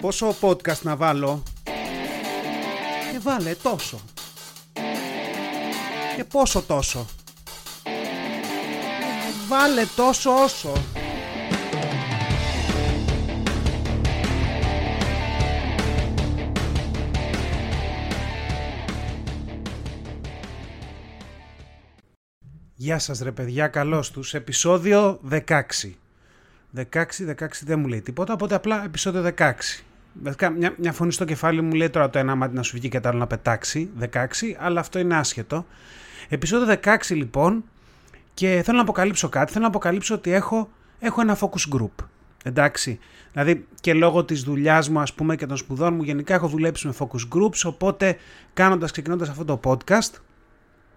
Πόσο podcast να βάλω; Και βάλε τόσο. Και πόσο τόσο. Βάλε τόσο όσο. Γεια σας ρε παιδιά, καλώς τους. Επισόδιο 16. 16, 16 δεν μου λέει τίποτα, οπότε απλά επεισόδιο 16. Βασικά, μια, μια φωνή στο κεφάλι μου λέει τώρα το ένα μάτι να σου βγει και το άλλο να πετάξει, 16, αλλά αυτό είναι άσχετο. Επεισόδιο 16 λοιπόν, και θέλω να αποκαλύψω κάτι, θέλω να αποκαλύψω ότι έχω, έχω ένα focus group. Εντάξει, δηλαδή και λόγω της δουλειάς μου ας πούμε και των σπουδών μου γενικά έχω δουλέψει με focus groups, οπότε κάνοντας, ξεκινώντας αυτό το podcast,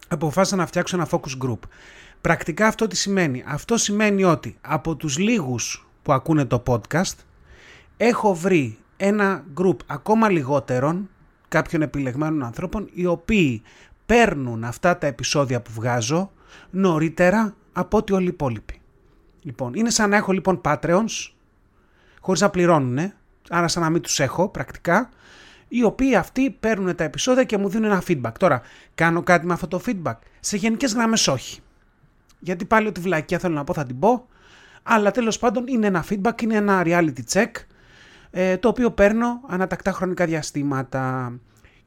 αποφάσισα να φτιάξω ένα focus group. Πρακτικά αυτό τι σημαίνει. Αυτό σημαίνει ότι από τους λίγους που ακούνε το podcast έχω βρει ένα group ακόμα λιγότερων κάποιων επιλεγμένων ανθρώπων οι οποίοι παίρνουν αυτά τα επεισόδια που βγάζω νωρίτερα από ό,τι όλοι οι υπόλοιποι. Λοιπόν, είναι σαν να έχω λοιπόν Patreons χωρίς να πληρώνουν, άρα σαν να μην τους έχω πρακτικά, οι οποίοι αυτοί παίρνουν τα επεισόδια και μου δίνουν ένα feedback. Τώρα, κάνω κάτι με αυτό το feedback. Σε γενικές γραμμές όχι γιατί πάλι ό,τι βλακιά θέλω να πω θα την πω, αλλά τέλος πάντων είναι ένα feedback, είναι ένα reality check, ε, το οποίο παίρνω ανατακτά χρονικά διαστήματα.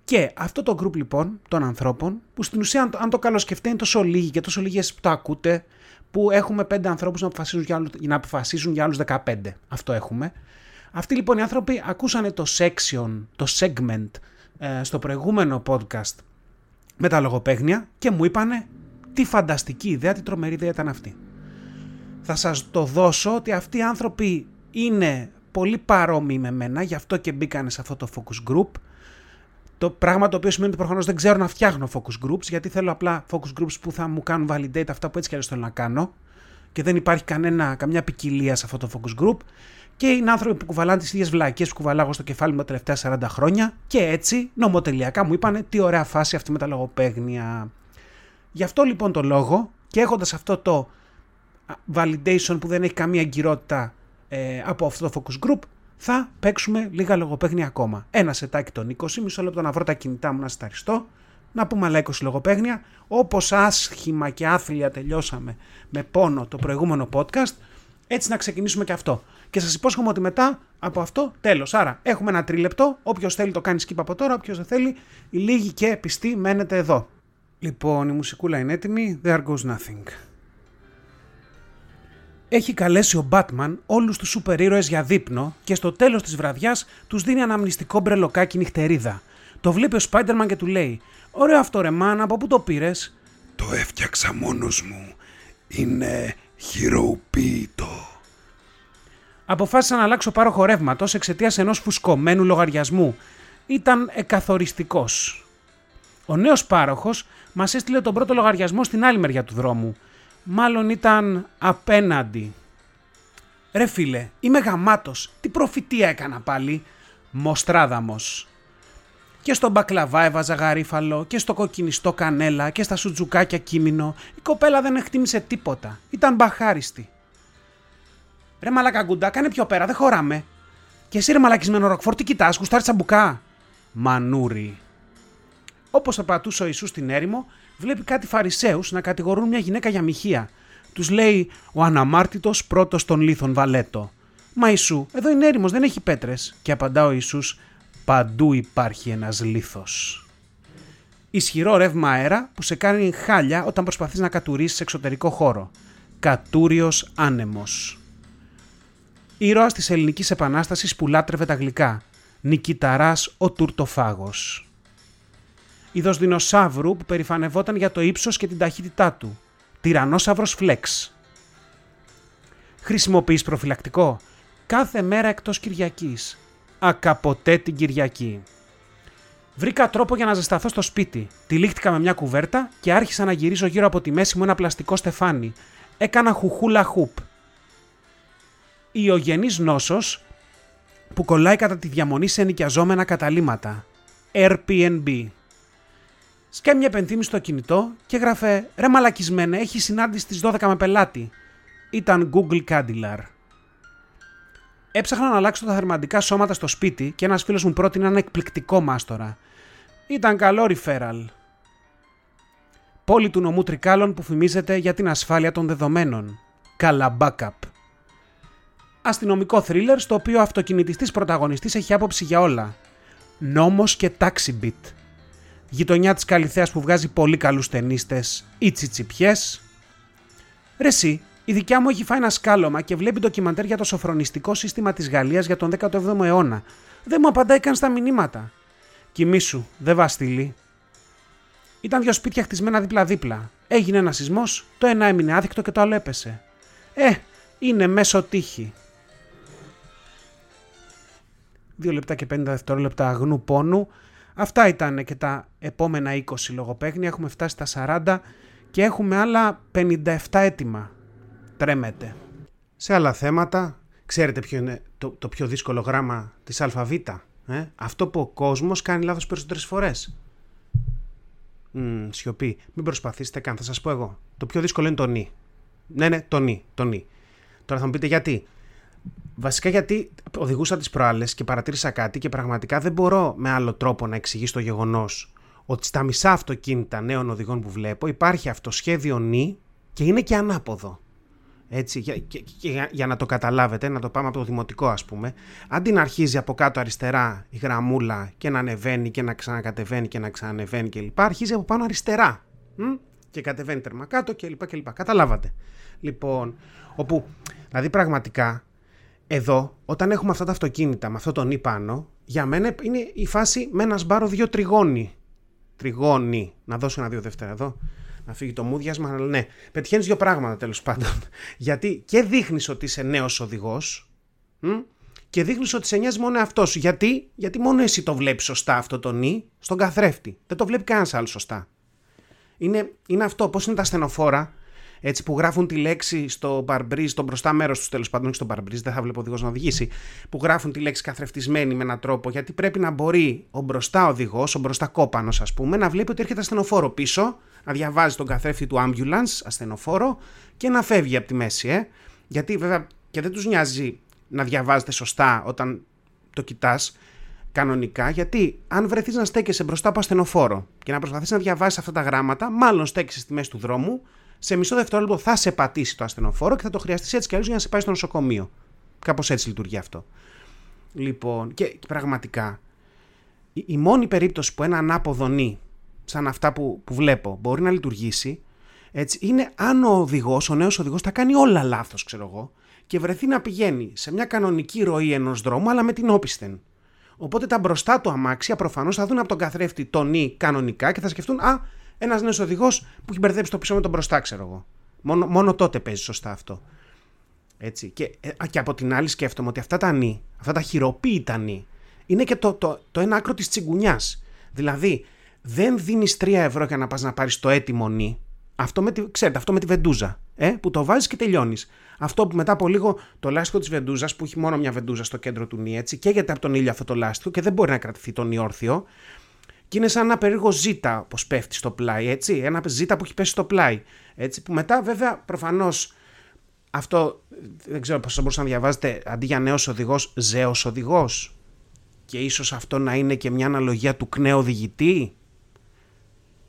Και αυτό το group λοιπόν των ανθρώπων, που στην ουσία αν το, αν το καλοσκεφτεί είναι τόσο λίγοι και τόσο λίγες που το ακούτε, που έχουμε πέντε ανθρώπους να αποφασίζουν για, άλλους, να αποφασίζουν για άλλους 15. Αυτό έχουμε. Αυτοί λοιπόν οι άνθρωποι ακούσανε το section, το segment ε, στο προηγούμενο podcast με τα λογοπαίγνια και μου είπανε τι φανταστική ιδέα, τι τρομερή ιδέα ήταν αυτή. Θα σας το δώσω ότι αυτοί οι άνθρωποι είναι πολύ παρόμοιοι με μένα, γι' αυτό και μπήκανε σε αυτό το focus group. Το πράγμα το οποίο σημαίνει ότι προφανώς δεν ξέρω να φτιάχνω focus groups, γιατί θέλω απλά focus groups που θα μου κάνουν validate αυτά που έτσι και θέλω να κάνω. Και δεν υπάρχει κανένα, καμιά ποικιλία σε αυτό το focus group. Και είναι άνθρωποι που κουβαλάνε τις ίδιες βλακίες που κουβαλάω στο κεφάλι μου τα τελευταία 40 χρόνια. Και έτσι νομοτελειακά μου είπανε τι ωραία φάση αυτή με τα λογοπαίγνια. Γι' αυτό λοιπόν το λόγο και έχοντας αυτό το validation που δεν έχει καμία εγκυρότητα ε, από αυτό το focus group, θα παίξουμε λίγα λογοπαίγνια ακόμα. Ένα σετάκι των 20, μισό λεπτό να βρω τα κινητά μου να σταριστώ, να πούμε άλλα 20 λογοπαίγνια. Όπως άσχημα και άθλια τελειώσαμε με πόνο το προηγούμενο podcast, έτσι να ξεκινήσουμε και αυτό. Και σας υπόσχομαι ότι μετά από αυτό τέλος. Άρα έχουμε ένα τρίλεπτο, όποιος θέλει το κάνει skip από τώρα, όποιος δεν θέλει, η λίγη και πιστή μένετε εδώ. Λοιπόν, η μουσικούλα είναι έτοιμη. There goes nothing. Έχει καλέσει ο Batman όλους τους σούπερ ήρωες για δείπνο και στο τέλος της βραδιάς τους δίνει αναμνηστικό μπρελοκάκι νυχτερίδα. Το βλέπει ο Spider-Man και του λέει «Ωραίο αυτό ρε man, από πού το πήρες» «Το έφτιαξα μόνος μου. Είναι χειροποίητο». Αποφάσισα να αλλάξω πάροχο ρεύματος εξαιτίας ενός φουσκωμένου λογαριασμού. Ήταν εκαθοριστικός. Ο νέος πάροχος μας έστειλε τον πρώτο λογαριασμό στην άλλη μεριά του δρόμου. Μάλλον ήταν απέναντι. Ρε φίλε, είμαι γαμάτος. Τι προφητεία έκανα πάλι. Μοστράδαμος. Και στο μπακλαβά έβαζα γαρίφαλο και στο κοκκινιστό κανέλα και στα σουτζουκάκια κίμινο. Η κοπέλα δεν εκτίμησε τίποτα. Ήταν μπαχάριστη. Ρε μαλακαγκούντα, κάνε πιο πέρα, δεν χωράμε. Και εσύ ρε μαλακισμένο ροκφόρ, τι κοιτάς, κουστάρι τσαμπουκά; Μανούρι. Όπως θα πατούσε ο Ιησούς στην έρημο, βλέπει κάτι Φαρισαίους να κατηγορούν μια γυναίκα για μοιχεία. Τους λέει ο αναμάρτητος πρώτος των λίθων Βαλέτο. Μα Ιησού, εδώ είναι έρημος, δεν έχει πέτρες. Και απαντά ο Ιησούς, παντού υπάρχει ένας λίθος. Ισχυρό ρεύμα αέρα που σε κάνει χάλια όταν προσπαθείς να κατουρίσεις σε εξωτερικό χώρο. Κατούριος άνεμος. Ήρωας της Ελληνικής Επανάστασης που λάτρευε τα γλυκά. Νικηταράς ο τουρτοφάγος είδος δεινοσαύρου που περηφανευόταν για το ύψος και την ταχύτητά του. Τυρανόσαυρος φλεξ. Χρησιμοποιείς προφυλακτικό. Κάθε μέρα εκτός Κυριακής. Ακαποτέ την Κυριακή. Βρήκα τρόπο για να ζεσταθώ στο σπίτι. Τυλίχτηκα με μια κουβέρτα και άρχισα να γυρίζω γύρω από τη μέση μου ένα πλαστικό στεφάνι. Έκανα χουχούλα χουπ. Ιογενής νόσος που κολλάει κατά τη διαμονή σε ενοικιαζόμενα καταλήματα. Airbnb. Σκέμει μια επενθύμηση στο κινητό και έγραφε «Ρε μαλακισμένε, έχει συνάντηση στις 12 με πελάτη». Ήταν Google Cadillac. Έψαχνα να αλλάξω τα θερμαντικά σώματα στο σπίτι και ένας φίλος μου πρότεινε ένα εκπληκτικό μάστορα. Ήταν καλό referral. Πόλη του νομού Τρικάλων που φημίζεται για την ασφάλεια των δεδομένων. Καλά backup. Αστυνομικό θρίλερ στο οποίο ο αυτοκινητιστής πρωταγωνιστής έχει άποψη για όλα. Νόμος και taxi beat. Γειτονιά της Καλυθέας που βγάζει πολύ καλούς ταινίστες ή τσιτσιπιές. Ρε εσύ, η δικιά μου έχει φάει ένα σκάλωμα και βλέπει ντοκιμαντέρ για το σοφρονιστικό σύστημα της Γαλλίας για τον 17ο αιώνα. Δεν μου απαντάει καν στα μηνύματα. Κοιμήσου, δεν βαστήλει. Ήταν δύο σπίτια χτισμένα δίπλα-δίπλα. Έγινε ένα σεισμός, το ένα έμεινε άδεικτο και το άλλο έπεσε. Ε, είναι μέσω τύχη. Δύο λεπτά και 50 δευτερόλεπτα αγνού πόνου. Αυτά ήταν και τα επόμενα 20 λογοπαίγνια. Έχουμε φτάσει στα 40 και έχουμε άλλα 57 έτοιμα. Τρέμετε. Σε άλλα θέματα, ξέρετε ποιο είναι το, το πιο δύσκολο γράμμα της αλφαβήτα. Ε; Αυτό που ο κόσμος κάνει λάθος περισσότερες φορές. Mm, σιωπή. Μην προσπαθήσετε καν, θα σας πω εγώ. Το πιο δύσκολο είναι το νι. Ναι, ναι, το νι, το νι. Τώρα θα μου πείτε γιατί. Βασικά γιατί οδηγούσα τις προάλλες και παρατήρησα κάτι και πραγματικά δεν μπορώ με άλλο τρόπο να εξηγήσω το γεγονός ότι στα μισά αυτοκίνητα νέων οδηγών που βλέπω υπάρχει αυτό σχέδιο νι και είναι και ανάποδο. Έτσι, για, και, για, για, να το καταλάβετε, να το πάμε από το δημοτικό ας πούμε, αντί να αρχίζει από κάτω αριστερά η γραμμούλα και να ανεβαίνει και να ξανακατεβαίνει και να ξανανεβαίνει κλπ. Αρχίζει από πάνω αριστερά μ; και κατεβαίνει τέρμα κάτω κλπ. κλπ. Καταλάβατε. Λοιπόν, όπου, δηλαδή πραγματικά, εδώ, όταν έχουμε αυτά τα αυτοκίνητα με αυτό το νι πάνω, για μένα είναι η φάση με ένα σπάρο δύο τριγώνι. Τριγώνι. Να δώσω ένα δύο δεύτερα εδώ να φύγει το μούδιασμα, αλλά ναι. Πετυχαίνεις δύο πράγματα τέλος πάντων. Γιατί και δείχνεις ότι είσαι νέος οδηγός και δείχνεις ότι σε νοιάζει μόνο αυτό σου. Γιατί; Γιατί μόνο εσύ το βλέπεις σωστά αυτό το νι στον καθρέφτη. Δεν το βλέπει κανένας άλλος σωστά. Είναι, είναι αυτό. Πώς είναι τα στενοφόρα; Έτσι, που γράφουν τη λέξη στο μπαρμπρίζ, στο μπροστά μέρος τους τέλος πάντων, όχι στο μπαρμπρίζ, δεν θα βλέπω οδηγός να οδηγήσει, που γράφουν τη λέξη καθρεφτισμένη με έναν τρόπο, γιατί πρέπει να μπορεί ο μπροστά οδηγός, ο μπροστά κόπανος, ας πούμε, να βλέπει ότι έρχεται ασθενοφόρο πίσω, να διαβάζει τον καθρέφτη του ambulance, ασθενοφόρο, και να φεύγει από τη μέση, ε. Γιατί βέβαια και δεν τους νοιάζει να διαβάζετε σωστά όταν το κοιτάς κανονικά, γιατί αν βρεθείς να στέκεσαι μπροστά από ασθενοφόρο και να προσπαθείς να διαβάσεις αυτά τα γράμματα, μάλλον στέκεσαι στη μέση του δρόμου, σε μισό δευτερόλεπτο θα σε πατήσει το ασθενοφόρο και θα το χρειαστείς έτσι κι αλλιώς για να σε πάει στο νοσοκομείο. Κάπως έτσι λειτουργεί αυτό. Λοιπόν, και, πραγματικά, η, η, μόνη περίπτωση που ένα ανάποδο νη, σαν αυτά που, που βλέπω, μπορεί να λειτουργήσει, έτσι, είναι αν ο οδηγός, ο νέος οδηγός, θα κάνει όλα λάθος, ξέρω εγώ, και βρεθεί να πηγαίνει σε μια κανονική ροή ενός δρόμου, αλλά με την όπισθεν. Οπότε τα μπροστά του αμάξια προφανώς θα δουν από τον καθρέφτη το νη κανονικά και θα σκεφτούν, Α, ένας νέος οδηγός που έχει μπερδέψει το πίσω με τον μπροστά, ξέρω εγώ. Μόνο, μόνο τότε παίζει σωστά αυτό. Έτσι. Και, ε, και από την άλλη σκέφτομαι ότι αυτά τα νη, αυτά τα χειροποίητα νη, είναι και το, το, το ένα άκρο της τσιγκουνιάς. Δηλαδή, δεν δίνεις 3 ευρώ για να πας να πάρεις το έτοιμο νη. Αυτό με τη, ξέρετε, αυτό με τη βεντούζα. Ε, που το βάζεις και τελειώνεις. Αυτό που μετά από λίγο το λάστιχο της βεντούζας, που έχει μόνο μια βεντούζα στο κέντρο του νη, έτσι, καίγεται από τον ήλιο αυτό το λάστιχο και δεν μπορεί να κρατηθεί το νη όρθιο και είναι σαν ένα περίεργο ζήτα όπω πέφτει στο πλάι, έτσι. Ένα ζήτα που έχει πέσει στο πλάι. Έτσι, που μετά βέβαια προφανώς αυτό δεν ξέρω πώς θα μπορούσα να διαβάζετε αντί για νέος οδηγός, ζέος οδηγός. Και ίσως αυτό να είναι και μια αναλογία του κνέου οδηγητή.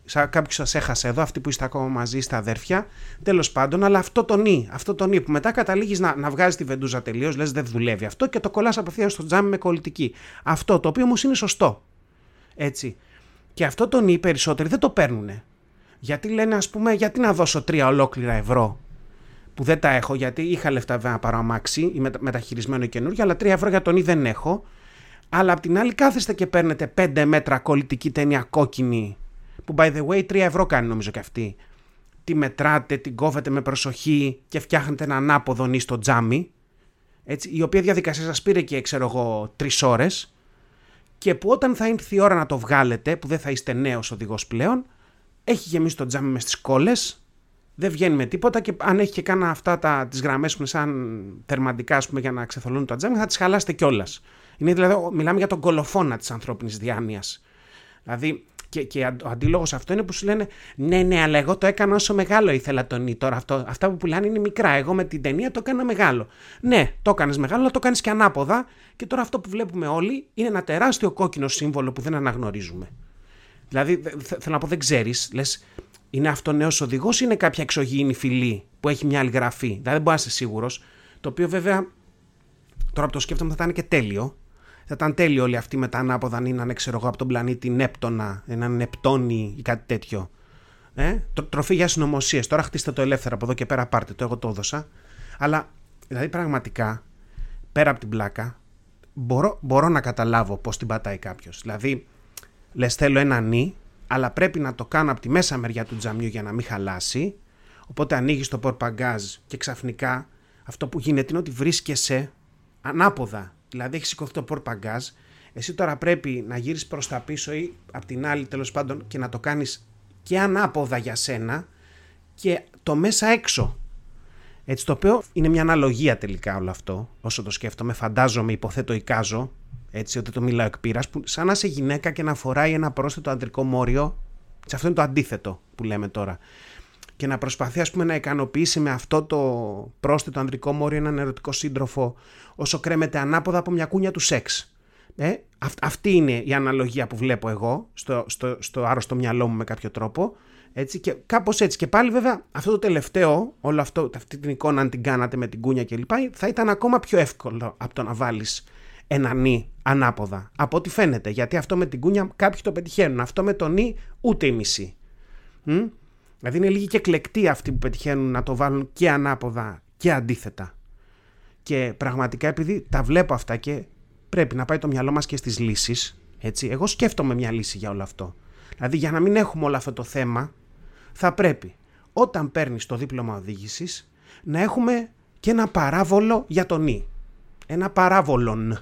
Σαν κάποιος σας έχασε εδώ, αυτοί που είστε ακόμα μαζί στα αδέρφια. Τέλος πάντων, αλλά αυτό το νι, αυτό το νι που μετά καταλήγεις να, να βγάζει τη βεντούζα τελείως, λες δεν δουλεύει αυτό και το κολλάς απευθείας στο τζάμι με κολλητική. Αυτό το οποίο όμως είναι σωστό. Έτσι. Και αυτό τον οι περισσότεροι δεν το παίρνουν. Γιατί λένε, ας πούμε, γιατί να δώσω τρία ολόκληρα ευρώ που δεν τα έχω, γιατί είχα λεφτά να πάρω αμάξι ή μεταχειρισμένο καινούργιο, αλλά τρία ευρώ για τον ή δεν έχω. Αλλά απ' την άλλη κάθεστε και παίρνετε πέντε μέτρα κολλητική ταινία κόκκινη, που by the way τρία ευρώ κάνει νομίζω και αυτή. Τη μετράτε, την κόβετε με προσοχή και φτιάχνετε ένα ανάποδο νη στο τζάμι. Έτσι, η οποία διαδικασία σας πήρε και ξέρω εγώ τρεις ώρες και που όταν θα έρθει η ώρα να το βγάλετε, που δεν θα είστε νέος οδηγός πλέον, έχει γεμίσει το τζάμι μες στι κόλλες, δεν βγαίνει με τίποτα και αν έχει και κάνα αυτά τα, τις γραμμές που είναι σαν θερμαντικά πούμε, για να ξεθολούν το τζάμι θα τις χαλάσετε κιόλας. Είναι δηλαδή, μιλάμε για τον κολοφόνα της ανθρώπινης διάνοιας. Δηλαδή Και, και ο αντίλογος αυτό είναι που σου λένε Ναι, ναι, αλλά εγώ το έκανα όσο μεγάλο ήθελα τον Νι. Τώρα αυτό, αυτά που πουλάνε είναι μικρά. Εγώ με την ταινία το έκανα μεγάλο. Ναι, το έκανες μεγάλο, αλλά το κάνεις και ανάποδα. Και τώρα αυτό που βλέπουμε όλοι είναι ένα τεράστιο κόκκινο σύμβολο που δεν αναγνωρίζουμε. Δηλαδή, θέλω να πω, δεν ξέρεις, λες, είναι αυτό νέος οδηγός ή είναι κάποια εξωγήινη φυλή που έχει μια άλλη γραφή. Δηλαδή, δεν μπορείς να είσαι σίγουρος. Το οποίο βέβαια, τώρα που το σκέφτομαι, θα ήταν και τέλειο. Θα ήταν τέλειο όλοι αυτοί με τα ανάποδα αν είναι, ξέρω εγώ, από τον πλανήτη Νέπτονα, έναν Νεπτόνι ή κάτι τέτοιο. Ε; Τροφή για συνωμοσίες. Τώρα χτίστε το ελεύθερα από εδώ και πέρα, πάρτε το. Εγώ το έδωσα. Αλλά δηλαδή πραγματικά, πέρα από την πλάκα, μπορώ, μπορώ να καταλάβω πώς την πατάει κάποιος. Δηλαδή, λες, θέλω ένα νι, αλλά πρέπει να το κάνω από τη μέσα μεριά του τζαμιού για να μην χαλάσει. Οπότε ανοίγεις το πορπαγκάζ και ξαφνικά αυτό που γίνεται είναι ότι βρίσκεσαι ανάποδα. Δηλαδή έχεις σηκωθεί το πορπαγκάζ, εσύ τώρα πρέπει να γύρεις προς τα πίσω ή από την άλλη τέλος πάντων και να το κάνεις και ανάποδα για σένα και το μέσα έξω. Έτσι το οποίο είναι μια αναλογία τελικά όλο αυτό, όσο το σκέφτομαι, φαντάζομαι, υποθέτω, εικάζω, έτσι ότι το μιλάω εκ πείρας, που σαν να είσαι γυναίκα και να φοράει ένα πρόσθετο αντρικό μόριο, σε αυτό είναι το αντίθετο που λέμε τώρα και να προσπαθεί ας πούμε, να ικανοποιήσει με αυτό το πρόσθετο ανδρικό μόριο έναν ερωτικό σύντροφο όσο κρέμεται ανάποδα από μια κούνια του σεξ. Ε, αυτή είναι η αναλογία που βλέπω εγώ στο, στο, στο άρρωστο μυαλό μου με κάποιο τρόπο. Έτσι, και κάπως έτσι. Και πάλι βέβαια αυτό το τελευταίο, όλο αυτό, αυτή την εικόνα αν την κάνατε με την κούνια κλπ. θα ήταν ακόμα πιο εύκολο από το να βάλεις ένα νι ανάποδα. Από ό,τι φαίνεται. Γιατί αυτό με την κούνια κάποιοι το πετυχαίνουν. Αυτό με το νι ούτε η μισή. Δηλαδή είναι λίγοι και εκλεκτοί αυτοί που πετυχαίνουν να το βάλουν και ανάποδα και αντίθετα. Και πραγματικά επειδή τα βλέπω αυτά και πρέπει να πάει το μυαλό μας και στις λύσεις, έτσι, εγώ σκέφτομαι μια λύση για όλο αυτό. Δηλαδή για να μην έχουμε όλο αυτό το θέμα, θα πρέπει όταν παίρνεις το δίπλωμα οδήγησης να έχουμε και ένα παράβολο για τον νη. Ένα παράβολον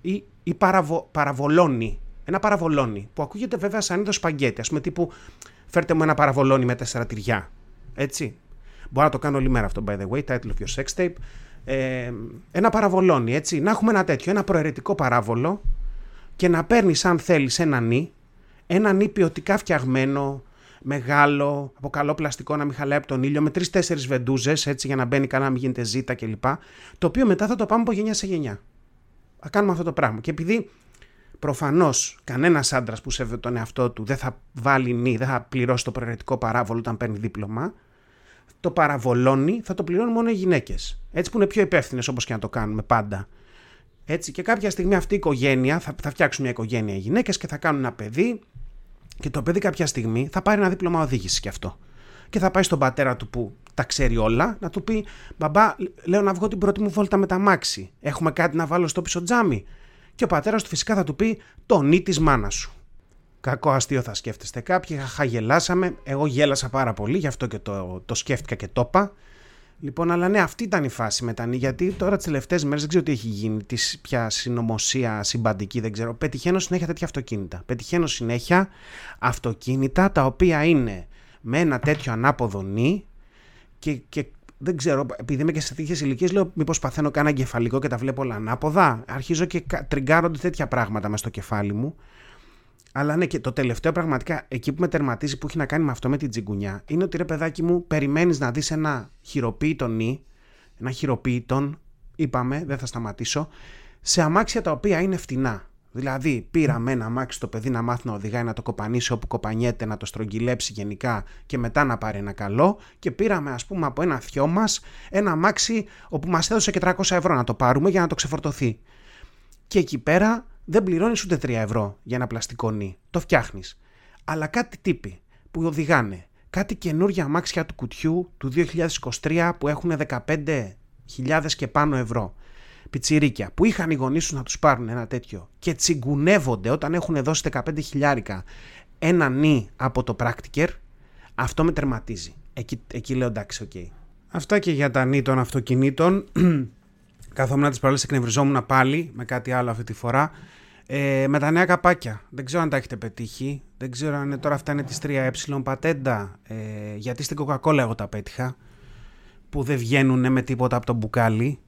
ή, ή παραβο, παραβολώνει. Ένα παραβολώνει που ακούγεται βέβαια σαν είδος σπαγκέτι, ας πούμε τύπου φέρτε μου ένα παραβολόνι με τέσσερα τυριά. Έτσι. Μπορώ να το κάνω όλη μέρα αυτό, by the way, title of your sex tape. Ε, ένα παραβολόνι, έτσι. Να έχουμε ένα τέτοιο, ένα προαιρετικό παράβολο και να παίρνεις, αν θέλεις, ένα νι, ένα νι ποιοτικά φτιαγμένο, μεγάλο, από καλό πλαστικό να μην χαλάει από τον ήλιο, με τρει-τέσσερι βεντούζες, έτσι για να μπαίνει καλά, να μην γίνεται ζήτα κλπ. Το οποίο μετά θα το πάμε από γενιά σε γενιά. Θα κάνουμε αυτό το πράγμα. Και επειδή Προφανώς κανένας άντρας που σέβεται τον εαυτό του δεν θα βάλει νη, δεν θα πληρώσει το προαιρετικό παράβολο όταν παίρνει δίπλωμα. Το παραβολώνει, θα το πληρώνουν μόνο οι γυναίκες. Έτσι που είναι πιο υπεύθυνες όπως και να το κάνουμε πάντα. Έτσι και κάποια στιγμή αυτή η οικογένεια, θα, θα φτιάξουν μια οικογένεια οι γυναίκες και θα κάνουν ένα παιδί. Και το παιδί κάποια στιγμή θα πάρει ένα δίπλωμα οδήγησης κι αυτό. Και θα πάει στον πατέρα του που τα ξέρει όλα, να του πει: Μπαμπά, λέω να βγω την πρώτη μου βόλτα με τα μάξι. Έχουμε κάτι να βάλω στο πίσω τζάμι και ο πατέρας του φυσικά θα του πει το νι της μάνας σου. Κακό αστείο θα σκέφτεστε κάποιοι, χαγελάσαμε. Εγώ γέλασα πάρα πολύ, γι' αυτό και το, το σκέφτηκα και το είπα. Λοιπόν, αλλά ναι, αυτή ήταν η φάση με τα νι, γιατί τώρα τις τελευταίες μέρες δεν ξέρω τι έχει γίνει, τις πια συνωμοσία συμπαντική, δεν ξέρω. Πετυχαίνω συνέχεια τέτοια αυτοκίνητα. Πετυχαίνω συνέχεια αυτοκίνητα τα οποία είναι με ένα τέτοιο ανάποδο νι και, και δεν ξέρω, επειδή είμαι και σε τέτοιες ηλικίες, λέω μήπως παθαίνω κανένα εγκεφαλικό και τα βλέπω όλα ανάποδα. Αρχίζω και τριγκάρονται τέτοια πράγματα μες στο κεφάλι μου. Αλλά ναι, και το τελευταίο πραγματικά εκεί που με τερματίζει που έχει να κάνει με αυτό με την τσιγκουνιά είναι ότι ρε παιδάκι μου, περιμένεις να δεις ένα χειροποίητο νη, ένα χειροποίητον, είπαμε, δεν θα σταματήσω, σε αμάξια τα οποία είναι φτηνά. Δηλαδή, πήραμε ένα αμάξι το παιδί να μάθει να οδηγάει, να το κοπανίσει όπου κοπανιέται, να το στρογγυλέψει γενικά και μετά να πάρει ένα καλό. Και πήραμε, ας πούμε, από ένα θειό μας ένα αμάξι όπου μας έδωσε και 300 ευρώ να το πάρουμε για να το ξεφορτωθεί. Και εκεί πέρα δεν πληρώνεις ούτε 3 ευρώ για ένα πλαστικό νη. Το φτιάχνεις. Αλλά κάτι τύποι που οδηγάνε κάτι καινούργια αμάξια του κουτιού του 2023 που έχουν 15.000 και πάνω ευρώ πιτσιρίκια που είχαν οι γονείς τους να τους πάρουν ένα τέτοιο και τσιγκουνεύονται όταν έχουν δώσει 15 χιλιάρικα ένα νι από το Praktiker, αυτό με τερματίζει. Εκεί, εκεί λέω εντάξει, OK. Okay. Αυτά και για τα νι των αυτοκινήτων. Καθόμουν τις προάλλες εκνευριζόμουν πάλι με κάτι άλλο αυτή τη φορά. Ε, με τα νέα καπάκια. Δεν ξέρω αν τα έχετε πετύχει. Δεν ξέρω αν τώρα αυτά είναι τη 3Ε πατέντα. Ε, γιατί στην Coca-Cola εγώ τα πέτυχα. Που δεν βγαίνουν με τίποτα από το μπουκάλι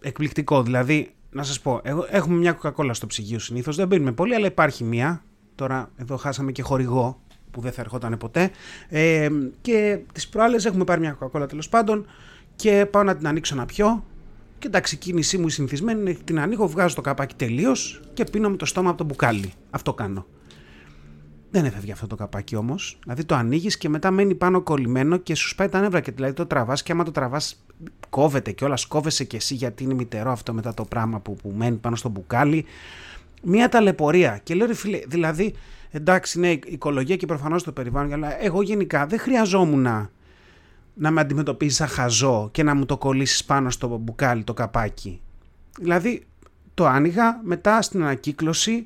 εκπληκτικό. Δηλαδή, να σας πω, έχουμε μια κοκακόλα στο ψυγείο συνήθως. Δεν πίνουμε πολύ, αλλά υπάρχει μία. Τώρα εδώ χάσαμε και χορηγό που δεν θα ερχόταν ποτέ. Ε, και τις προάλλες έχουμε πάρει μια κοκακόλα τέλος πάντων και πάω να την ανοίξω να πιω. Και εντάξει, η κίνησή μου η συνηθισμένη είναι την ανοίγω, βγάζω το καπάκι τελείως και πίνω με το στόμα από το μπουκάλι. Αυτό κάνω. Δεν έφευγε αυτό το καπάκι όμως. Δηλαδή το ανοίγεις και μετά μένει πάνω κολλημένο και σου σπάει τα νεύρα και δηλαδή το τραβάς και άμα το τραβάς κόβεται και όλα κόβεσαι και εσύ γιατί είναι μητερό αυτό μετά το πράγμα που, που μένει πάνω στο μπουκάλι. Μία ταλαιπωρία. Και λέω ρε φίλε, δηλαδή εντάξει ναι οικολογία και προφανώς το περιβάλλον αλλά εγώ γενικά δεν χρειαζόμουν να, να με αντιμετωπίσει σαν χαζό και να μου το κολλήσεις πάνω στο μπουκάλι το καπάκι. Δηλαδή το άνοιγα μετά στην ανακύκλωση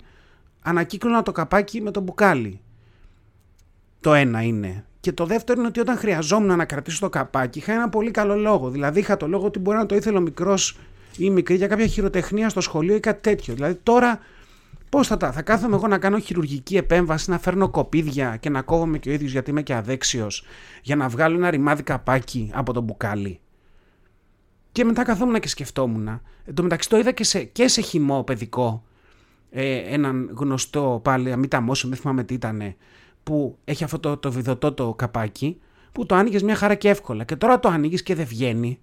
ανακύκλωνα το καπάκι με το μπουκάλι. Το ένα είναι. Και το δεύτερο είναι ότι όταν χρειαζόμουν να κρατήσω το καπάκι, είχα ένα πολύ καλό λόγο. Δηλαδή, είχα το λόγο ότι μπορεί να το ήθελε ο μικρός ή μικρή για κάποια χειροτεχνία στο σχολείο ή κάτι τέτοιο. Δηλαδή, τώρα πώς θα τα. Θα κάθομαι εγώ να κάνω χειρουργική επέμβαση, να φέρνω κοπίδια και να κόβομαι και ο ίδιος γιατί είμαι και αδέξιος, για να βγάλω ένα ρημάδι καπάκι από το μπουκάλι. Και μετά καθόμουν και σκεφτόμουν. Εν τω μεταξύ το είδα και σε, και σε χυμό παιδικό ε, έναν γνωστό πάλι Amita Motion, δεν θυμάμαι τι ήταν, που έχει αυτό το, το βιδωτό το καπάκι, που το άνοιγες μια χαρά και εύκολα. Και τώρα το ανοίγει και δεν βγαίνει.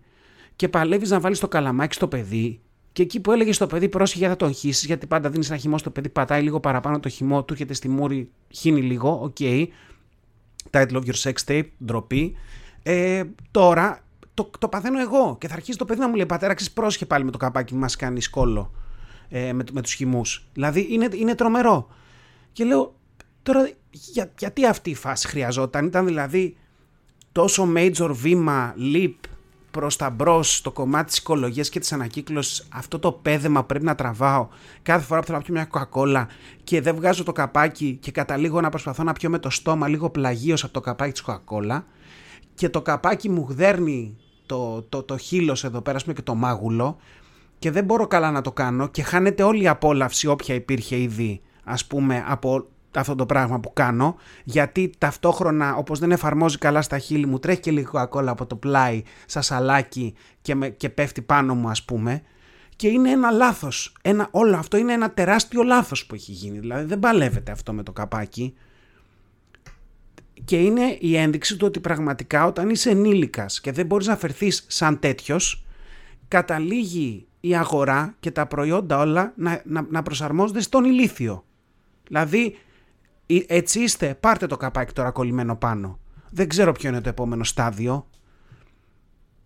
Και παλεύεις να βάλεις το καλαμάκι στο παιδί. Και εκεί που έλεγες στο παιδί, πρόσεχε θα τον χύσει, γιατί πάντα δίνεις ένα χυμό στο παιδί, πατάει λίγο παραπάνω το χυμό, του έρχεται στη μούρη, χύνει λίγο. OK. Okay. Title of your sex tape, ντροπή. Ε, τώρα το, το παθαίνω εγώ και θα αρχίσει το παιδί να μου λέει πατέρα, πρόσχε πάλι με το καπάκι μας κάνει σκόλο ε, με, με τους χυμούς. Δηλαδή είναι, είναι τρομερό. Και λέω τώρα για, γιατί αυτή η φάση χρειαζόταν; Ήταν δηλαδή τόσο major βήμα, leap προς τα μπρος στο κομμάτι της οικολογίας και της ανακύκλωσης αυτό το πέδεμα πρέπει να τραβάω κάθε φορά που θέλω να πιω μια κοκακόλα και δεν βγάζω το καπάκι και καταλήγω να προσπαθώ να πιω με το στόμα λίγο πλαγίως από το καπάκι της κοκακόλα και το καπάκι μου γδέρνει το, το, το χείλος εδώ πέρα και το μάγουλο και δεν μπορώ καλά να το κάνω και χάνεται όλη η απόλαυση όποια υπήρχε ήδη ας πούμε από αυτό το πράγμα που κάνω γιατί ταυτόχρονα όπως δεν εφαρμόζει καλά στα χείλη μου τρέχει και λίγο ακόλα από το πλάι σαν σαλάκι και, με, και πέφτει πάνω μου ας πούμε. Και είναι ένα λάθος, ένα, όλο αυτό είναι ένα τεράστιο λάθος που έχει γίνει. Δηλαδή δεν παλεύεται αυτό με το καπάκι. Και είναι η ένδειξη του ότι πραγματικά όταν είσαι ενήλικας και δεν μπορείς να φερθείς σαν τέτοιος καταλήγει η αγορά και τα προϊόντα όλα να, να, να προσαρμόζονται στον ηλίθιο. Δηλαδή, έτσι είστε, πάρτε το καπάκι τώρα κολλημένο πάνω. Δεν ξέρω ποιο είναι το επόμενο στάδιο.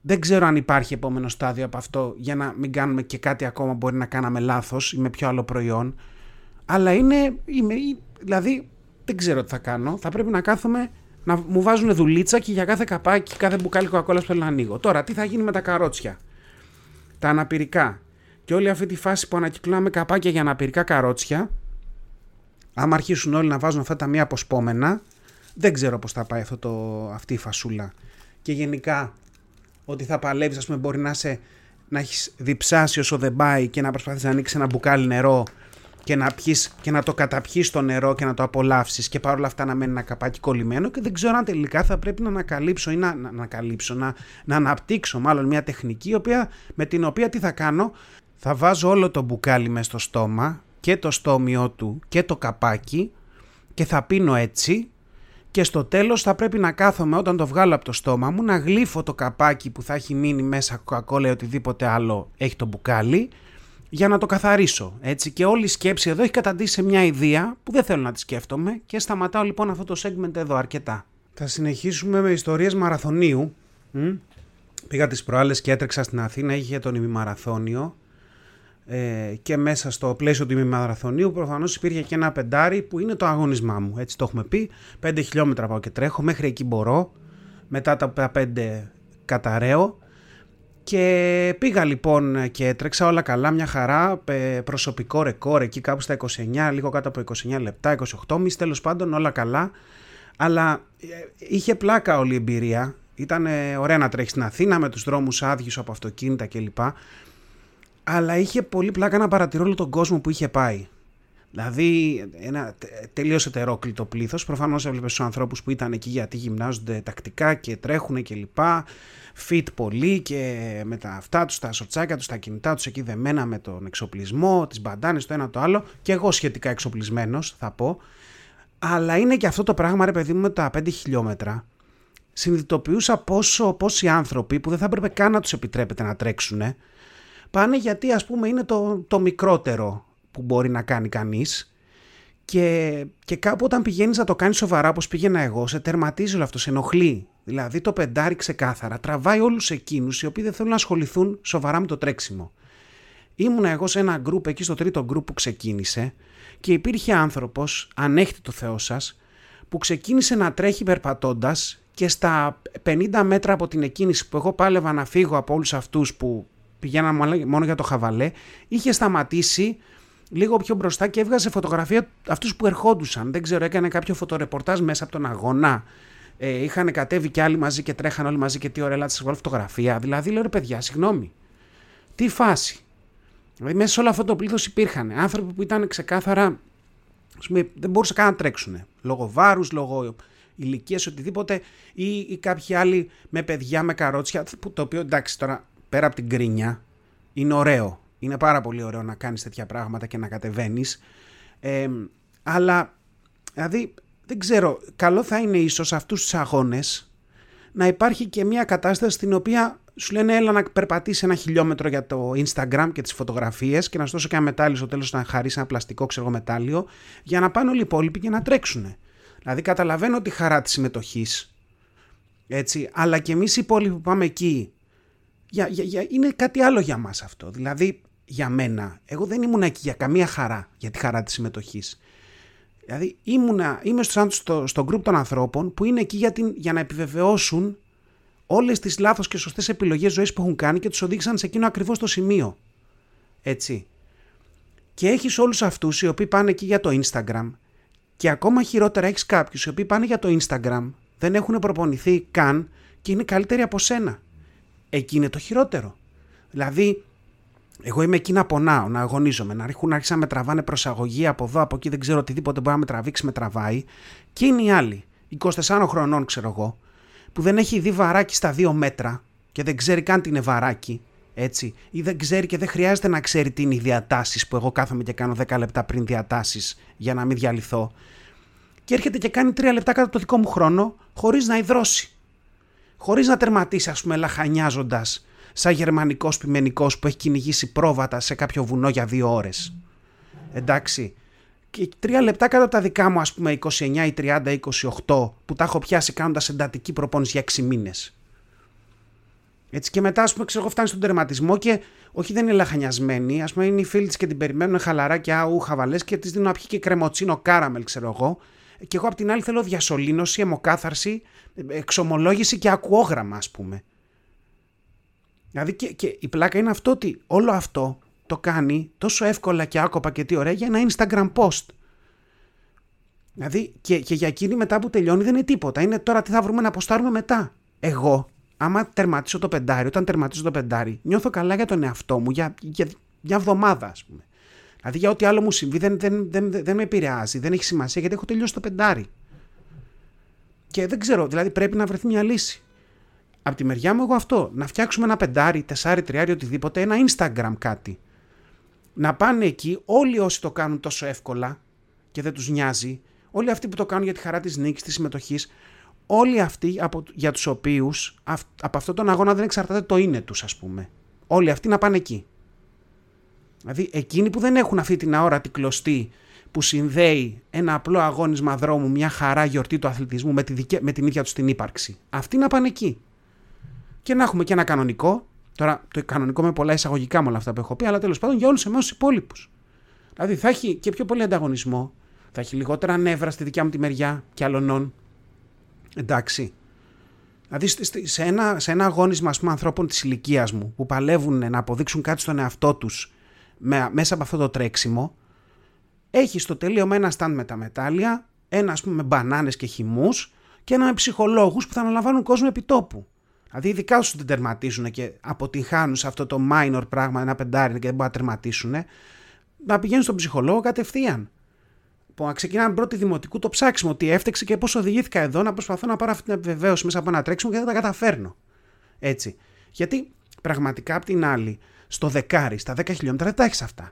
Δεν ξέρω αν υπάρχει επόμενο στάδιο από αυτό για να μην κάνουμε και κάτι ακόμα μπορεί να κάναμε λάθος ή με πιο άλλο προϊόν. Αλλά είναι, είμαι, δηλαδή δεν ξέρω τι θα κάνω. Θα πρέπει να κάθομαι να μου βάζουν δουλίτσα και για κάθε καπάκι, κάθε μπουκάλι κοκακόλας που θέλω να ανοίγω. Τώρα, τι θα γίνει με τα καρότσια; Τα αναπηρικά και όλη αυτή τη φάση που ανακυκλώναμε καπάκια για αναπηρικά καρότσια, άμα αρχίσουν όλοι να βάζουν αυτά τα μία αποσπόμενα, δεν ξέρω πώς θα πάει αυτό το, αυτή η φασούλα. Και γενικά, ότι θα παλεύεις, ας πούμε, μπορεί να, σε, να έχεις διψάσει όσο δεν πάει και να προσπαθείς να ανοίξεις ένα μπουκάλι νερό και να, πιείς, και να το καταπιείς το νερό και να το απολαύσεις και παρόλα αυτά να μένει ένα καπάκι κολλημένο και δεν ξέρω αν τελικά θα πρέπει να ανακαλύψω ή να, να, ανακαλύψω, να, να αναπτύξω μάλλον μια τεχνική οποία, με την οποία τι θα κάνω. Θα βάζω όλο το μπουκάλι μέσα στο στόμα και το στόμιό του και το καπάκι και θα πίνω έτσι και στο τέλος θα πρέπει να κάθομαι όταν το βγάλω από το στόμα μου να γλύφω το καπάκι που θα έχει μείνει μέσα κοκακόλα ή οτιδήποτε άλλο έχει το μπουκάλι για να το καθαρίσω. Έτσι. Και όλη η σκέψη εδώ έχει καταντήσει σε μια ιδέα που δεν θέλω να τη σκέφτομαι και σταματάω λοιπόν αυτό το segment εδώ αρκετά. Θα συνεχίσουμε με ιστορίες μαραθωνίου. Πήγα τις προάλλες και έτρεξα στην Αθήνα, είχε τον ημιμαραθώνιο ε, και μέσα στο πλαίσιο του ημιμαραθωνίου προφανώς υπήρχε και ένα πεντάρι που είναι το αγωνισμά μου. Έτσι το έχουμε πει, 5 χιλιόμετρα πάω και τρέχω, μέχρι εκεί μπορώ, μετά τα 5 καταραίω και πήγα λοιπόν και έτρεξα όλα καλά, μια χαρά, προσωπικό ρεκόρ εκεί κάπου στα 29, λίγο κάτω από 29 λεπτά, 28 μισή τέλος πάντων όλα καλά. Αλλά ε, είχε πλάκα όλη η εμπειρία, ήταν ωραία να τρέχεις στην Αθήνα με τους δρόμους άδειους από αυτοκίνητα κλπ. Αλλά είχε πολύ πλάκα να παρατηρώ όλο τον κόσμο που είχε πάει. Δηλαδή, ένα τελείω ετερόκλητο πλήθος. Προφανώς έβλεπες τους ανθρώπους που ήταν εκεί γιατί γυμνάζονται τακτικά και τρέχουν κλπ. Fit πολύ και με τα αυτά τους, τα σοτσάκια τους, τα κινητά τους εκεί δεμένα με τον εξοπλισμό, τις μπαντάνες, το ένα το άλλο. Και εγώ σχετικά εξοπλισμένος, θα πω. Αλλά είναι και αυτό το πράγμα, ρε παιδί μου, με τα 5 χιλιόμετρα. Συνειδητοποιούσα πόσο, πόσοι άνθρωποι που δεν θα έπρεπε καν να τους επιτρέπεται να τρέξουν, πάνε γιατί ας πούμε είναι το, το μικρότερο που μπορεί να κάνει κανείς και, και κάπου όταν πηγαίνεις να το κάνεις σοβαρά όπως πήγαινα εγώ, σε τερματίζει όλο αυτό, σε ενοχλεί. Δηλαδή το πεντάρι ξεκάθαρα τραβάει όλους εκείνους οι οποίοι δεν θέλουν να ασχοληθούν σοβαρά με το τρέξιμο. Ήμουνα εγώ σε ένα γκρουπ εκεί στο τρίτο γκρουπ που ξεκίνησε και υπήρχε άνθρωπος, ανέχτη το Θεό σας, που ξεκίνησε να τρέχει περπατώντας και στα 50 μέτρα από την εκκίνηση που εγώ πάλευα να φύγω από όλους αυτούς που πηγαίναν μόνο για το χαβαλέ, είχε σταματήσει λίγο πιο μπροστά και έβγαζε φωτογραφία αυτούς που ερχόντουσαν. Δεν ξέρω, έκανε κάποιο φωτορεπορτάζ μέσα από τον αγώνα. Ε, είχαν κατέβει και άλλοι μαζί και τρέχαν όλοι μαζί και τι ωραία, να βγάλω φωτογραφία. Δηλαδή, λέω ρε παιδιά, συγγνώμη. Τι φάση. Δηλαδή, μέσα σε όλο αυτό το πλήθος υπήρχαν άνθρωποι που ήταν ξεκάθαρα. Πούμε, δεν μπορούσαν καν να τρέξουν. Λόγω βάρους, λόγω ηλικίας, οτιδήποτε. Ή, ή κάποιοι άλλοι με παιδιά, με καρότσια. Το οποίο εντάξει τώρα πέρα από την κρίνια είναι ωραίο. Είναι πάρα πολύ ωραίο να κάνεις τέτοια πράγματα και να κατεβαίνεις. Ε, αλλά, δηλαδή, δεν ξέρω, καλό θα είναι ίσως αυτούς τους αγώνες να υπάρχει και μια κατάσταση στην οποία σου λένε έλα να περπατήσεις ένα χιλιόμετρο για το Instagram και τις φωτογραφίες και να σου δώσω και ένα μετάλλιο στο τέλος να χαρίσει ένα πλαστικό ξέρω μετάλλιο για να πάνε όλοι οι υπόλοιποι και να τρέξουν. Δηλαδή καταλαβαίνω τη χαρά της συμμετοχής έτσι, αλλά και εμείς οι υπόλοιποι που πάμε εκεί για, για, για, είναι κάτι άλλο για μας αυτό. Δηλαδή για μένα, εγώ δεν ήμουν εκεί για καμία χαρά, για τη χαρά της συμμετοχής. Δηλαδή ήμουνα, είμαι στο, στο, στο group των ανθρώπων που είναι εκεί για, την, για να επιβεβαιώσουν όλες τις λάθος και σωστές επιλογές ζωής που έχουν κάνει και τους οδήγησαν σε εκείνο ακριβώς το σημείο. Έτσι. Και έχεις όλους αυτούς οι οποίοι πάνε εκεί για το Instagram και ακόμα χειρότερα έχεις κάποιους οι οποίοι πάνε για το Instagram, δεν έχουν προπονηθεί καν και είναι καλύτεροι από σένα. Εκεί είναι το χειρότερο. Δηλαδή, εγώ είμαι εκεί να πονάω, να αγωνίζομαι, να αρχίσουν να με τραβάνε προσαγωγή από εδώ, από εκεί, δεν ξέρω οτιδήποτε μπορεί να με τραβήξει, με τραβάει. Και είναι οι άλλοι, 24 χρονών ξέρω εγώ, που δεν έχει δει βαράκι στα δύο μέτρα και δεν ξέρει καν τι είναι βαράκι, έτσι, ή δεν ξέρει και δεν χρειάζεται να ξέρει τι είναι οι διατάσεις που εγώ κάθομαι και κάνω 10 λεπτά πριν διατάσεις για να μην διαλυθώ. Και έρχεται και κάνει 3 λεπτά κατά το δικό μου χρόνο, χωρίς να υδρώσει. Χωρίς να τερματίσει, ας πούμε, λαχανιάζοντας σαν γερμανικός πειμενικό που έχει κυνηγήσει πρόβατα σε κάποιο βουνό για δύο ώρες. Εντάξει. Και τρία λεπτά κάτω από τα δικά μου, ας πούμε, 29 ή 30 ή 28, που τα έχω πιάσει κάνοντας εντατική προπόνηση για 6 μήνες. Έτσι και μετά, ας πούμε, ξέρω εγώ, φτάνει στον τερματισμό και όχι δεν είναι λαχανιασμένη. Α πούμε, είναι οι φίλοι της και την περιμένουν χαλαρά και αού χαβαλές και της δίνω να πιει και κρεμοτσίνο κάραμελ, ξέρω εγώ. Και εγώ απ' την άλλη θέλω διασωλήνωση, αιμοκάθαρση, εξομολόγηση και ακουόγραμμα, ας πούμε. Δηλαδή και, και η πλάκα είναι αυτό ότι όλο αυτό το κάνει τόσο εύκολα και άκοπα και τι ωραία για ένα Instagram post. Δηλαδή και, και για εκείνη μετά που τελειώνει δεν είναι τίποτα. Είναι τώρα τι θα βρούμε να αποστάρουμε μετά. Εγώ, άμα τερματίσω το πεντάρι, όταν τερματίσω το πεντάρι, νιώθω καλά για τον εαυτό μου για, για, για εβδομάδα, ας πούμε. Δηλαδή για ό,τι άλλο μου συμβεί δεν, δεν, δεν, δεν με επηρεάζει, δεν έχει σημασία γιατί έχω τελειώσει το πεντάρι. Και δεν ξέρω, δηλαδή πρέπει να βρεθεί μια λύση. Από τη μεριά μου εγώ αυτό, να φτιάξουμε ένα πεντάρι, τεσσάρι, τριάρι, οτιδήποτε, ένα Instagram κάτι. Να πάνε εκεί όλοι όσοι το κάνουν τόσο εύκολα και δεν τους νοιάζει, όλοι αυτοί που το κάνουν για τη χαρά της νίκης, της συμμετοχής, όλοι αυτοί από, για τους οποίους από αυτόν τον αγώνα δεν εξαρτάται το είναι τους ας πούμε. Όλοι αυτοί να πάνε εκεί. Δηλαδή εκείνοι που δεν έχουν αυτή την αόρατη κλωστή που συνδέει ένα απλό αγώνισμα δρόμου, μια χαρά γιορτή του αθλητισμού με, τη με την ίδια τους την ύπαρξη. Αυτοί να πάνε εκεί και να έχουμε και ένα κανονικό. Τώρα το κανονικό με πολλά εισαγωγικά με όλα αυτά που έχω πει, αλλά τέλος πάντων για όλους εμάς τους υπόλοιπους. Δηλαδή θα έχει και πιο πολύ ανταγωνισμό, θα έχει λιγότερα νεύρα στη δικιά μου τη μεριά και αλλωνών. Εντάξει. Δηλαδή σε ένα, σε ένα αγώνισμα ας πούμε, ανθρώπων της ηλικίας μου που παλεύουν να αποδείξουν κάτι στον εαυτό τους μέσα από αυτό το τρέξιμο, έχεις στο τελείωμα ένα stand με τα μετάλλια, ένα ας πούμε με μπανάνες και χυμούς και ένα με ψυχολόγους που θα αναλαμβάνουν κόσμο επιτόπου. Δηλαδή, ειδικά όσους δεν τερματίζουν και αποτυχάνουν σε αυτό το minor πράγμα, ένα πεντάρι και δεν μπορούν να τερματίσουν, να πηγαίνουν στον ψυχολόγο κατευθείαν. Που να ξεκινάνε πρώτη δημοτικού το ψάξιμο, τι έφτεξε και πώς οδηγήθηκα εδώ, να προσπαθώ να πάρω αυτή την επιβεβαίωση μέσα από ένα τρέξιμο και δεν τα καταφέρνω. Έτσι. Γιατί πραγματικά απ' την άλλη, στο δεκάρι, στα 10 χιλιόμετρα δεν τα έχεις αυτά.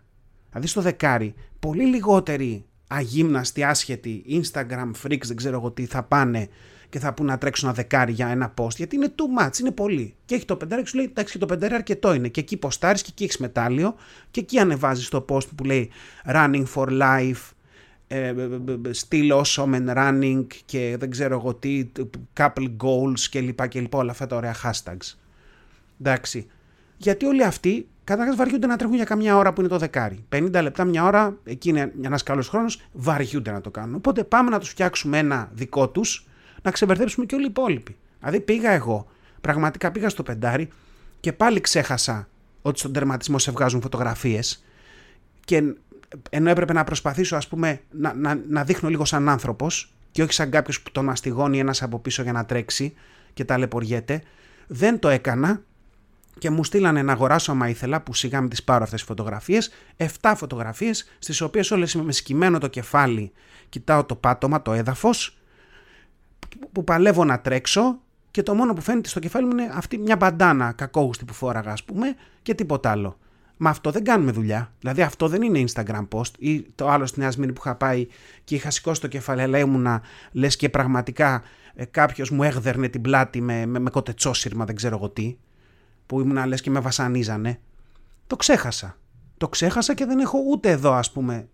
Δηλαδή στο δεκάρι, πολύ λιγότεροι αγύμναστοι, άσχετοι, Instagram freaks, δεν ξέρω εγώ τι, θα πάνε και θα πούνε να τρέξουν ένα δεκάρι για ένα post, γιατί είναι too much, είναι πολύ. Και έχει το πεντάρι και σου λέει, εντάξει, και το πεντάρι αρκετό είναι. Και εκεί ποστάρεις και εκεί έχεις μετάλλιο, και εκεί ανεβάζεις το post που λέει running for life, ε, ε, ε, still awesome and running και δεν ξέρω εγώ τι, couple goals και λοιπά και λοιπά, όλα αυτά τα ωραία hashtags. Εντάξει. Γιατί όλοι αυτοί καταρχάς βαριούνται να τρέχουν για καμιά ώρα που είναι το δεκάρι. 50 λεπτά, μια ώρα, εκεί είναι ένας καλός χρόνος, βαριούνται να το κάνουν. Οπότε πάμε να τους φτιάξουμε ένα δικό τους, να ξεμπερδέψουμε και όλοι οι υπόλοιποι. Δηλαδή πήγα εγώ, πραγματικά πήγα στο πεντάρι και πάλι ξέχασα ότι στον τερματισμό σε βγάζουν φωτογραφίες και ενώ έπρεπε να προσπαθήσω ας πούμε να, να, να δείχνω λίγο σαν άνθρωπος και όχι σαν κάποιος που τον μαστιγώνει ένας από πίσω για να τρέξει και ταλαιπωριέται, δεν το έκανα και μου στείλανε να αγοράσω άμα ήθελα, που σιγά με τις πάρω αυτές τις φωτογραφίες, 7 φωτογραφίες στις οποίες όλες είμαι με σκυμμένο το κεφάλι, κοιτάω το πάτωμα, το έδαφος, που παλεύω να τρέξω και το μόνο που φαίνεται στο κεφάλι μου είναι αυτή μια μπαντάνα κακόγουστη που φόραγα ας πούμε και τίποτα άλλο. Μα αυτό δεν κάνουμε δουλειά. Δηλαδή αυτό δεν είναι Instagram post ή το άλλο στην Νέα που είχα πάει και είχα σηκώσει το κεφάλι, αλλά ήμουνα λες και πραγματικά ε, κάποιος μου έγδερνε την πλάτη με, με, με κοτετσόσυρμα, δεν ξέρω εγώ τι, που ήμουνα λες και με βασανίζανε. Το ξέχασα. Το ξέχασα και δεν έχω ούτε εδώ, ας πούμε.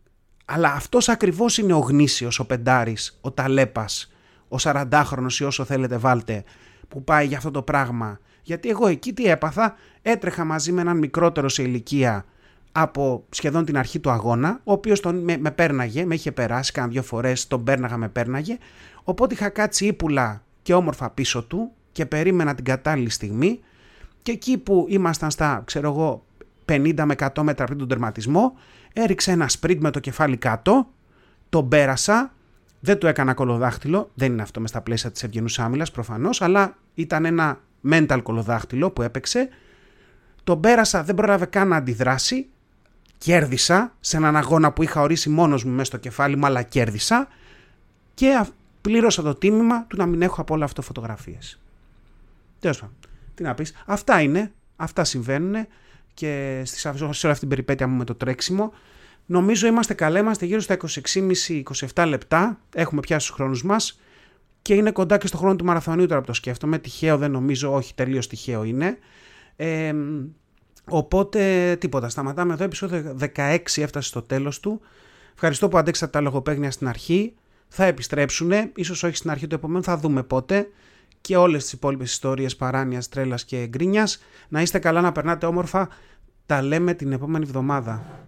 Αλλά αυτός ακριβώς είναι ο γνήσιος, ο πεντάρης, ο ταλέπας, ο 40χρονο ή όσο θέλετε βάλτε, που πάει για αυτό το πράγμα γιατί εγώ εκεί τι έπαθα, έτρεχα μαζί με έναν μικρότερο σε ηλικία από σχεδόν την αρχή του αγώνα, ο οποίος με, με πέρναγε, με είχε περάσει κάνα δύο φορές, τον πέρναγα, με πέρναγε. Οπότε είχα κάτσει ύπουλα και όμορφα πίσω του και περίμενα την κατάλληλη στιγμή. Και εκεί που ήμασταν στα, ξέρω εγώ, 50 με 100 μέτρα πριν τον τερματισμό, έριξα ένα σπριντ με το κεφάλι κάτω, τον πέρασα, δεν του έκανα κολοδάχτυλο, δεν είναι αυτό με στα πλαίσια της ευγενούς άμυλας προφανώς, αλλά ήταν ένα mental κολοδάχτυλο που έπαιξε. Τον πέρασα, δεν πρόλαβε καν να αντιδράσει. Κέρδισα σε έναν αγώνα που είχα ορίσει μόνος μου μέσα στο κεφάλι μου, αλλά κέρδισα. Και πλήρωσα το τίμημα του να μην έχω από όλα αυτό φωτογραφίες. Τέλος πάντων, τι να πεις. Αυτά είναι, αυτά συμβαίνουν και σε όλη αυτή την περιπέτεια μου με το τρέξιμο. Νομίζω είμαστε καλά, είμαστε γύρω στα 26,5-27 λεπτά. Έχουμε πιάσει τους χρόνους μας και είναι κοντά και στο χρόνο του μαραθωνίου τώρα που το σκέφτομαι. Τυχαίο δεν νομίζω, όχι τελείως τυχαίο είναι. Ε, οπότε τίποτα, σταματάμε εδώ, επεισόδιο 16 έφτασε στο τέλος του. Ευχαριστώ που αντέξατε τα λογοπαίγνια στην αρχή. Θα επιστρέψουν, ίσως όχι στην αρχή του επομένου, θα δούμε πότε. Και όλες τις υπόλοιπες ιστορίες παράνοιας, τρέλας και γκρίνιας. Να είστε καλά, να περνάτε όμορφα. Τα λέμε την επόμενη εβδομάδα.